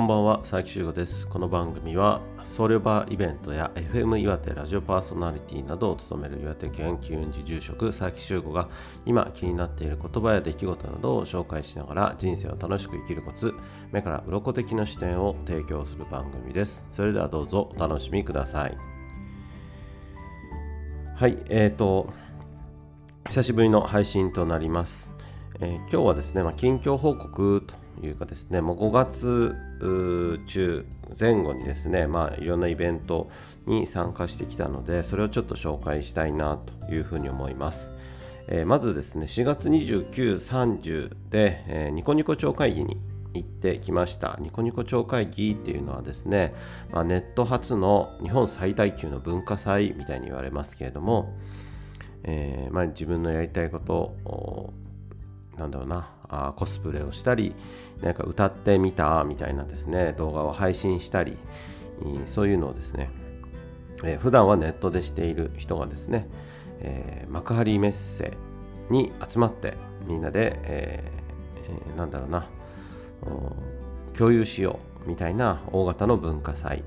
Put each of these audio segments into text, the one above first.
こんばんは佐伯修吾です。この番組は僧侶バーイベントや FM 岩手ラジオパーソナリティなどを務める岩手県機運寺住職佐伯修吾が今気になっている言葉や出来事などを紹介しながら人生を楽しく生きるコツ目から鱗的な視点を提供する番組です。それではどうぞお楽しみください。はいえーと久しぶりの配信となります。えー、今日はですね、まあ、近況報告というかですね、もう5月中前後にですね、まあ、いろんなイベントに参加してきたので、それをちょっと紹介したいなというふうに思います。えー、まずですね、4月29、30で、えー、ニコニコ超会議に行ってきました。ニコニコ超会議っていうのはですね、まあ、ネット初の日本最大級の文化祭みたいに言われますけれども、えーまあ、自分のやりたいことをなんだろうなあコスプレをしたりなんか歌ってみたみたいなですね動画を配信したりそういうのをですね、えー、普段はネットでしている人がですね、えー、幕張メッセに集まってみんなで、えー、なんだろうな共有しようみたいな大型の文化祭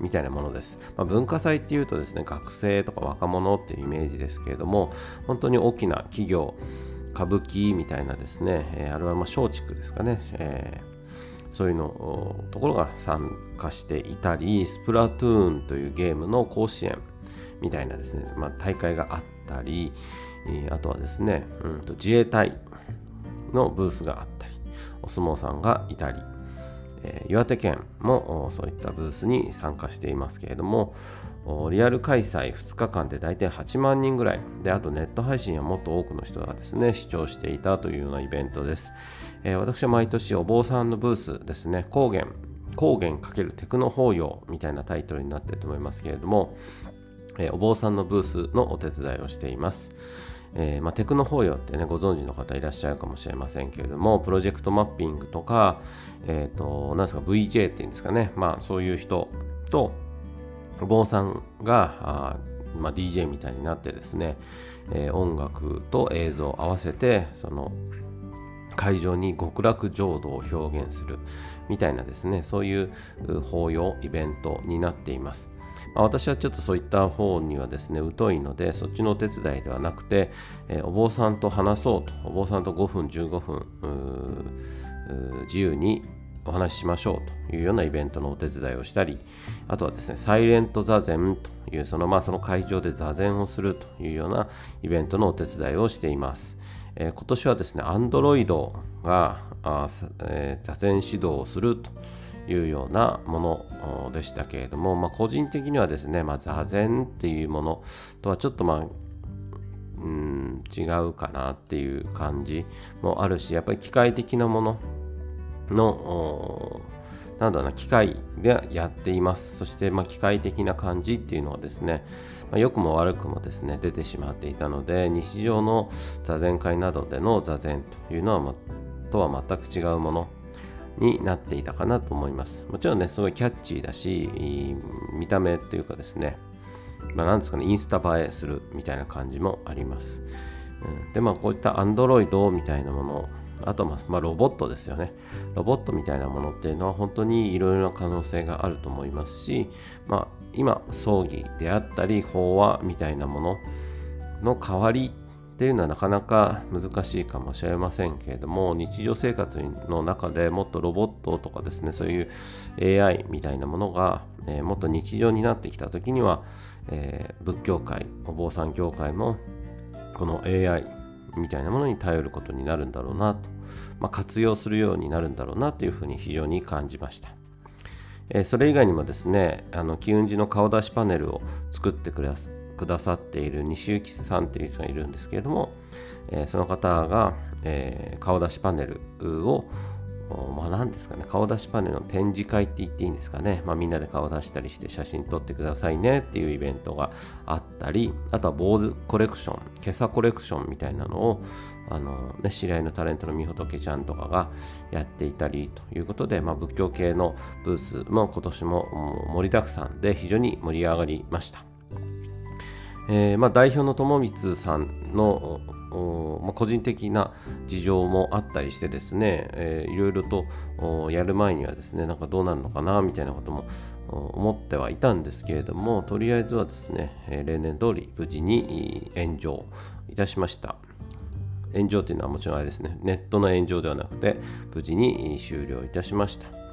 みたいなものです、まあ、文化祭っていうとですね学生とか若者っていうイメージですけれども本当に大きな企業歌舞伎みたいなですね、えあれはま松竹ですかね、えー、そういうのところが参加していたり、スプラトゥーンというゲームの甲子園みたいなですね、まあ、大会があったり、あとはですね、うんと自衛隊のブースがあったり、お相撲さんがいたり、岩手県もそういったブースに参加していますけれども、リアル開催2日間で大体8万人ぐらい。であとネット配信はもっと多くの人がですね視聴していたというようなイベントです、私は毎年お坊さんのブースですね高原高原×テクノ法要みたいなタイトルになっていると思いますけれども、お坊さんのブースのお手伝いをしています。えー、まあ、テクノ法要ってね、ご存知の方いらっしゃるかもしれませんけれども、プロジェクトマッピングとか、え、ー、と、何ですか、VJ っていうんですかね、まあ、そういう人と、お坊さんがあ、まあ、DJ みたいになってですね、えー、音楽と映像を合わせてその会場に極楽浄土を表現するみたいなですねそういう法要イベントになっています、まあ、私はちょっとそういった方にはですね疎いのでそっちのお手伝いではなくて、えー、お坊さんと話そうとお坊さんと5分15分自由にお話ししましょうというようなイベントのお手伝いをしたり、あとはですね、サイレント座禅という、そのまあその会場で座禅をするというようなイベントのお手伝いをしています。えー、今年はですね、Android が、えー、座禅指導をするというようなものでしたけれども、まあ、個人的にはですね、まあ、座禅っていうものとはちょっとまあうん違うかなっていう感じもあるしやっぱり機械的なもののなんだろうな機械でやっています。そして、まあ、機械的な感じっていうのはですね、まあ、良くも悪くもですね出てしまっていたので日常の座禅会などでの座禅というのは、ま、とは全く違うものになっていたかなと思います。もちろんねすごいキャッチーだし見た目というかですね。まあ、なんですかねインスタ映えするみたいな感じもあります、うん、でまあこういった Android みたいなものあとまあ、ロボットですよね。ロボットみたいなものっていうのは本当にいろいろな可能性があると思いますし、まあ、今、葬儀であったり、法話みたいなものの代わりっていうのはなかなか難しいかもしれませんけれども、日常生活の中でもっとロボットとかですね、そういう AI みたいなものが、えー、もっと日常になってきた時には、えー、仏教界、お坊さん教会もこの AI みたいなものに頼ることになるんだろうなと、まあ、活用するようになるんだろうなというふうに非常に感じました。え、それ以外にもですね、あの機運寺の顔出しパネルを作ってくださくださっている西幸さんという人がいるんですけれども、えー、その方が、えー、顔出しパネルをまあ何ですかね、顔出しパネルの展示会って言っていいんですかね、まあ、みんなで顔出したりして写真撮ってくださいねっていうイベントがあったり、あとは坊主コレクション、今朝コレクションみたいなのを、あのね、知り合いのタレントのみほとけちゃんとかがやっていたりということで、まあ、仏教系のブースも今年も盛りだくさんで非常に盛り上がりました。えー、まあ、代表の友光さんのまあ、個人的な事情もあったりしてですね、えー、いろいろとやる前にはですねなんかどうなるのかなみたいなことも思ってはいたんですけれどもとりあえずはですね、えー、例年通り無事に炎上いたしました。炎上というのはもちろんあれですねネットの炎上ではなくて無事に終了いたしました。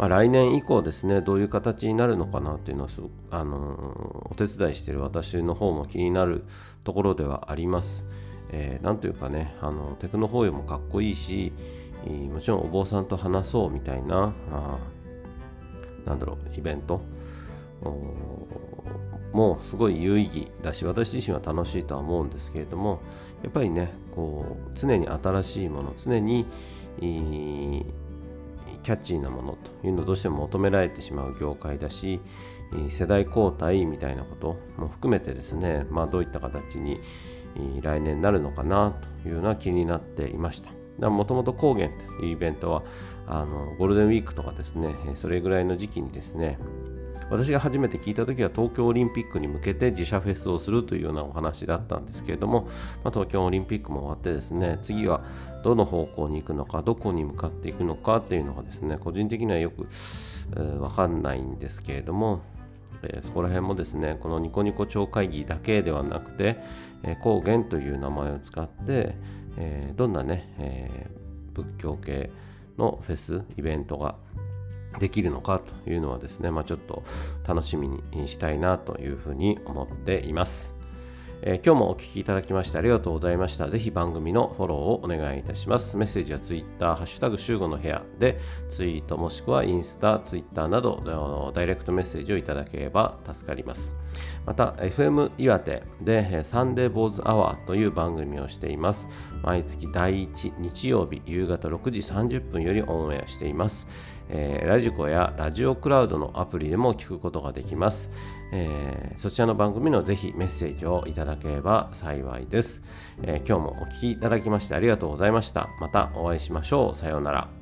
まあ、来年以降ですねどういう形になるのかなっていうのはあのお手伝いしている私の方も気になるところではあります。えー、なんというかねあのテクノ法要もかっこいいしもちろんお坊さんと話そうみたいなあなんだろうイベントもうすごい有意義だし私自身は楽しいとは思うんですけれどもやっぱりねこう常に新しいもの常にキャッチーなものというのをどうしても求められてしまう業界だし世代交代みたいなことも含めてですね、まあ、どういった形に来年なるのかなというのは気になっていました。もともと高原というイベントはあのゴールデンウィークとかですね、それぐらいの時期にですね、私が初めて聞いた時は東京オリンピックに向けて自社フェスをするというようなお話だったんですけれども、まあ、東京オリンピックも終わってですね次はどの方向に行くのかどこに向かっていくのかっていうのがですね個人的にはよく、えー、分かんないんですけれども、えー、そこら辺もですねこのニコニコ超会議だけではなくて、えー、高原という名前を使って、えー、どんなね、え仏教系のフェスイベントができるのかというのはですね、まあ、ちょっと楽しみにしたいなというふうに思っています。えー、今日もお聴きいただきましてありがとうございました。ぜひ番組のフォローをお願いいたします。メッセージは Twitter、ハッシュタグ集合の部屋でツイートもしくはインスタ、Twitter などダイレクトメッセージをいただければ助かります。また、FM 岩手でサンデーボーズアワーという番組をしています。毎月第1日曜日夕方6時30分よりオンエアしています。えー、ラジコやラジオクラウドのアプリでも聞くことができます。えー、そちらの番組のぜひメッセージをいただければ幸いです、えー、今日もお聴きいただきましてありがとうございました。またお会いしましょう。さようなら。